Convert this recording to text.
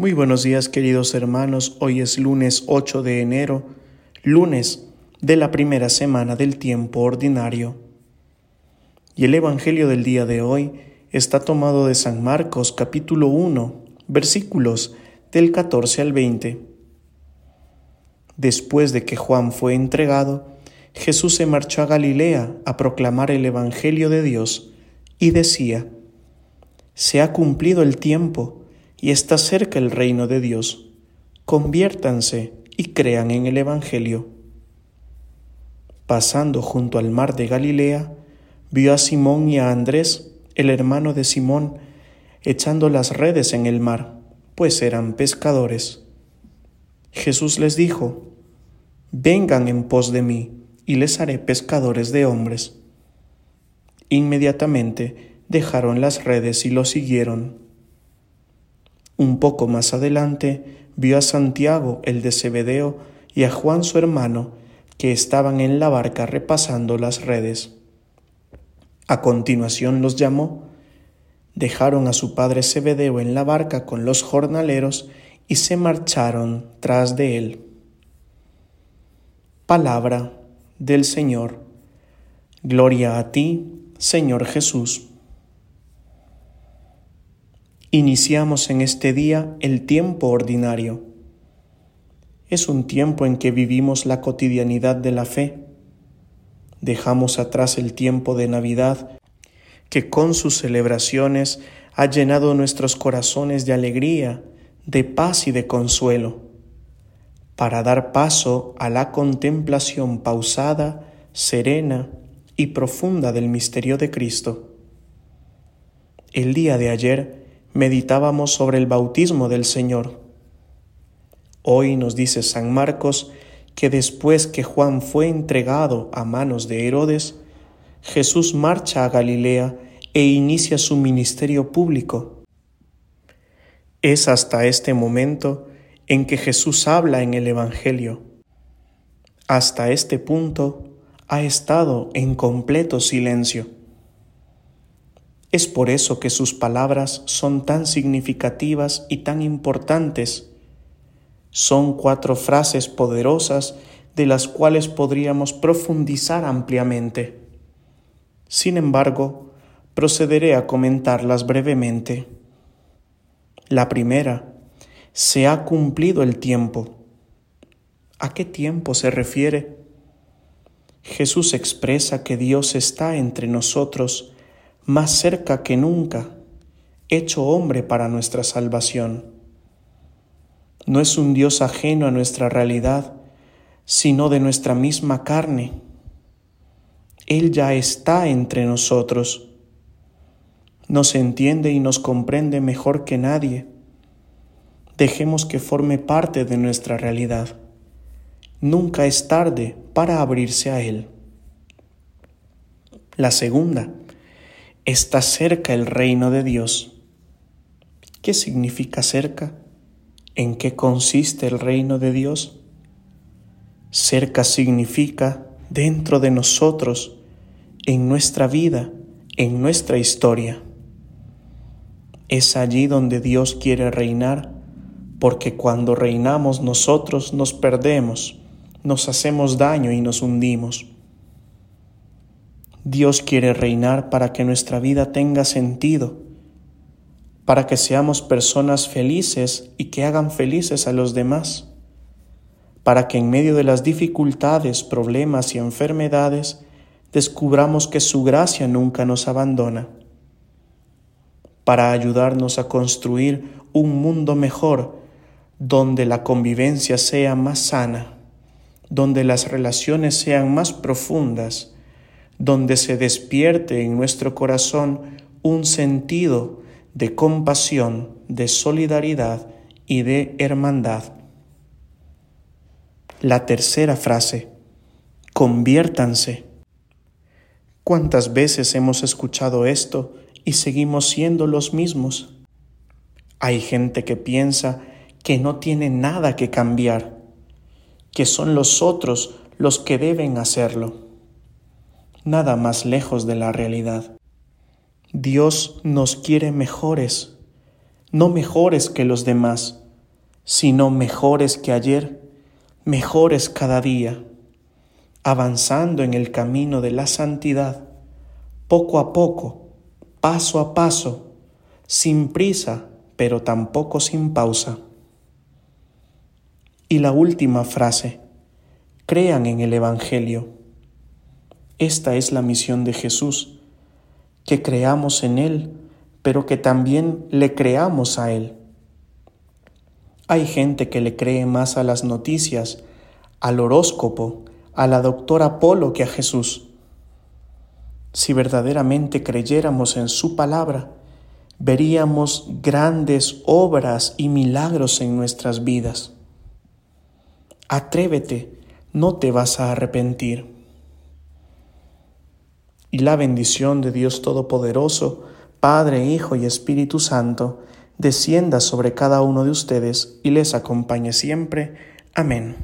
Muy buenos días queridos hermanos, hoy es lunes 8 de enero, lunes de la primera semana del tiempo ordinario. Y el Evangelio del día de hoy está tomado de San Marcos capítulo 1, versículos del 14 al 20. Después de que Juan fue entregado, Jesús se marchó a Galilea a proclamar el Evangelio de Dios y decía, Se ha cumplido el tiempo y está cerca el reino de Dios. Conviértanse y crean en el Evangelio. Pasando junto al mar de Galilea, vio a Simón y a Andrés, el hermano de Simón, echando las redes en el mar, pues eran pescadores. Jesús les dijo, Vengan en pos de mí, y les haré pescadores de hombres. Inmediatamente dejaron las redes y lo siguieron. Un poco más adelante vio a Santiago, el de Zebedeo, y a Juan su hermano, que estaban en la barca repasando las redes. A continuación los llamó, dejaron a su padre Zebedeo en la barca con los jornaleros y se marcharon tras de él. Palabra del Señor. Gloria a ti, Señor Jesús. Iniciamos en este día el tiempo ordinario. Es un tiempo en que vivimos la cotidianidad de la fe. Dejamos atrás el tiempo de Navidad, que con sus celebraciones ha llenado nuestros corazones de alegría, de paz y de consuelo, para dar paso a la contemplación pausada, serena y profunda del misterio de Cristo. El día de ayer meditábamos sobre el bautismo del Señor. Hoy nos dice San Marcos que después que Juan fue entregado a manos de Herodes, Jesús marcha a Galilea e inicia su ministerio público. Es hasta este momento en que Jesús habla en el Evangelio. Hasta este punto ha estado en completo silencio. Es por eso que sus palabras son tan significativas y tan importantes. Son cuatro frases poderosas de las cuales podríamos profundizar ampliamente. Sin embargo, procederé a comentarlas brevemente. La primera, se ha cumplido el tiempo. ¿A qué tiempo se refiere? Jesús expresa que Dios está entre nosotros más cerca que nunca, hecho hombre para nuestra salvación. No es un Dios ajeno a nuestra realidad, sino de nuestra misma carne. Él ya está entre nosotros. Nos entiende y nos comprende mejor que nadie. Dejemos que forme parte de nuestra realidad. Nunca es tarde para abrirse a Él. La segunda, está cerca el reino de Dios. ¿Qué significa cerca? ¿En qué consiste el reino de Dios? Cerca significa dentro de nosotros, en nuestra vida, en nuestra historia. Es allí donde Dios quiere reinar, porque cuando reinamos nosotros nos perdemos, nos hacemos daño y nos hundimos. Dios quiere reinar para que nuestra vida tenga sentido, para que seamos personas felices y que hagan felices a los demás, para que en medio de las dificultades, problemas y enfermedades descubramos que su gracia nunca nos abandona, para ayudarnos a construir un mundo mejor donde la convivencia sea más sana, donde las relaciones sean más profundas, donde se despierte en nuestro corazón un sentido de compasión, de solidaridad y de hermandad. La tercera frase, conviértanse. ¿Cuántas veces hemos escuchado esto y seguimos siendo los mismos? Hay gente que piensa que no tiene nada que cambiar, que son los otros los que deben hacerlo nada más lejos de la realidad. Dios nos quiere mejores, no mejores que los demás, sino mejores que ayer, mejores cada día, avanzando en el camino de la santidad, poco a poco, paso a paso, sin prisa, pero tampoco sin pausa. Y la última frase, crean en el Evangelio. Esta es la misión de Jesús, que creamos en Él, pero que también le creamos a Él. Hay gente que le cree más a las noticias, al horóscopo, a la doctora Polo que a Jesús. Si verdaderamente creyéramos en su palabra, veríamos grandes obras y milagros en nuestras vidas. Atrévete, no te vas a arrepentir. Y la bendición de Dios Todopoderoso, Padre, Hijo y Espíritu Santo, descienda sobre cada uno de ustedes y les acompañe siempre. Amén.